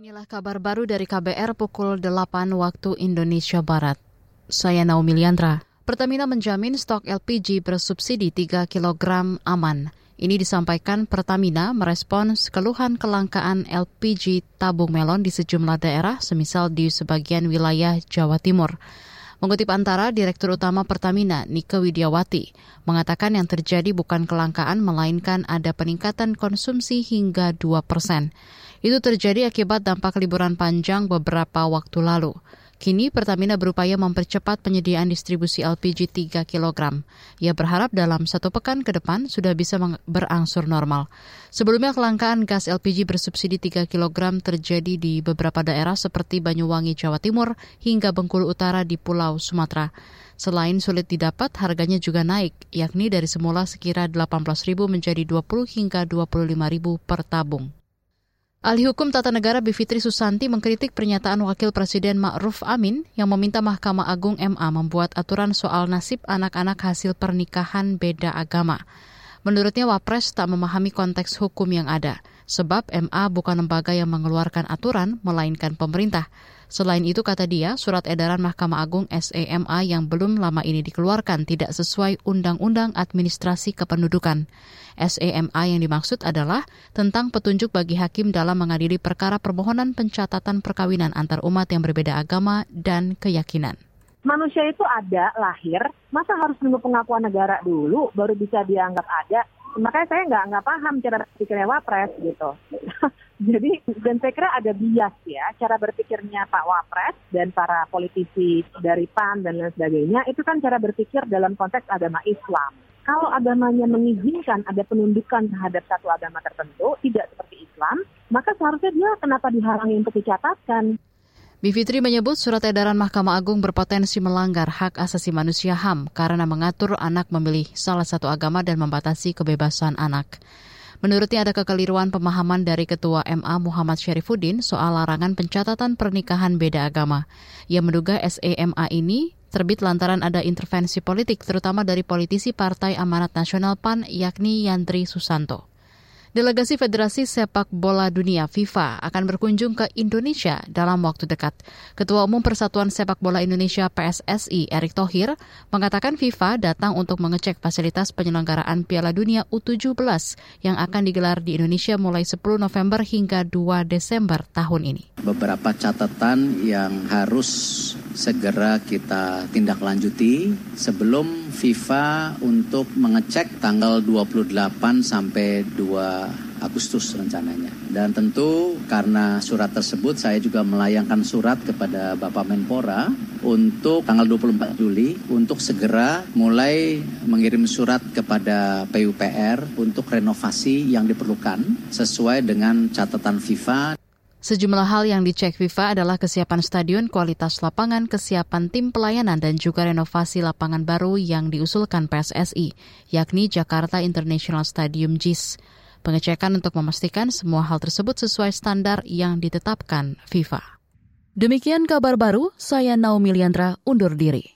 Inilah kabar baru dari KBR pukul 8 waktu Indonesia Barat. Saya Naomi Liandra. Pertamina menjamin stok LPG bersubsidi 3 kg aman. Ini disampaikan Pertamina merespons keluhan kelangkaan LPG tabung melon di sejumlah daerah, semisal di sebagian wilayah Jawa Timur. Mengutip antara, Direktur Utama Pertamina, Nike Widiawati, mengatakan yang terjadi bukan kelangkaan, melainkan ada peningkatan konsumsi hingga 2 persen. Itu terjadi akibat dampak liburan panjang beberapa waktu lalu. Kini Pertamina berupaya mempercepat penyediaan distribusi LPG 3 kg. Ia berharap dalam satu pekan ke depan sudah bisa berangsur normal. Sebelumnya kelangkaan gas LPG bersubsidi 3 kg terjadi di beberapa daerah seperti Banyuwangi, Jawa Timur hingga Bengkulu Utara di Pulau Sumatera. Selain sulit didapat, harganya juga naik, yakni dari semula sekira 18.000 menjadi 20 hingga 25.000 per tabung. Ahli Hukum Tata Negara Bivitri Susanti mengkritik pernyataan Wakil Presiden Ma'ruf Amin yang meminta Mahkamah Agung MA membuat aturan soal nasib anak-anak hasil pernikahan beda agama. Menurutnya Wapres tak memahami konteks hukum yang ada, sebab MA bukan lembaga yang mengeluarkan aturan, melainkan pemerintah. Selain itu, kata dia, surat edaran Mahkamah Agung SEMA yang belum lama ini dikeluarkan tidak sesuai Undang-Undang Administrasi Kependudukan. SEMA yang dimaksud adalah tentang petunjuk bagi hakim dalam mengadili perkara permohonan pencatatan perkawinan antar umat yang berbeda agama dan keyakinan manusia itu ada lahir masa harus nunggu pengakuan negara dulu baru bisa dianggap ada makanya saya nggak nggak paham cara berpikirnya Wapres gitu. Jadi dan saya kira ada bias ya cara berpikirnya Pak Wapres dan para politisi dari PAN dan lain sebagainya itu kan cara berpikir dalam konteks agama Islam. Kalau agamanya mengizinkan ada penundukan terhadap satu agama tertentu tidak seperti Islam, maka seharusnya dia kenapa dihalangi untuk dicatatkan? Bivitri menyebut surat edaran Mahkamah Agung berpotensi melanggar hak asasi manusia HAM karena mengatur anak memilih salah satu agama dan membatasi kebebasan anak. Menurutnya ada kekeliruan pemahaman dari Ketua MA Muhammad Syarifuddin soal larangan pencatatan pernikahan beda agama. Ia menduga SEMA ini terbit lantaran ada intervensi politik terutama dari politisi Partai Amanat Nasional PAN yakni Yandri Susanto. Delegasi Federasi Sepak Bola Dunia FIFA akan berkunjung ke Indonesia dalam waktu dekat. Ketua Umum Persatuan Sepak Bola Indonesia PSSI Erick Thohir mengatakan FIFA datang untuk mengecek fasilitas penyelenggaraan Piala Dunia U17 yang akan digelar di Indonesia mulai 10 November hingga 2 Desember tahun ini. Beberapa catatan yang harus segera kita tindak lanjuti sebelum FIFA untuk mengecek tanggal 28 sampai 2 Agustus rencananya. Dan tentu karena surat tersebut saya juga melayangkan surat kepada Bapak Menpora untuk tanggal 24 Juli untuk segera mulai mengirim surat kepada PUPR untuk renovasi yang diperlukan sesuai dengan catatan FIFA. Sejumlah hal yang dicek FIFA adalah kesiapan stadion, kualitas lapangan, kesiapan tim pelayanan, dan juga renovasi lapangan baru yang diusulkan PSSI, yakni Jakarta International Stadium JIS. Pengecekan untuk memastikan semua hal tersebut sesuai standar yang ditetapkan FIFA. Demikian kabar baru, saya Naomi Liandra undur diri.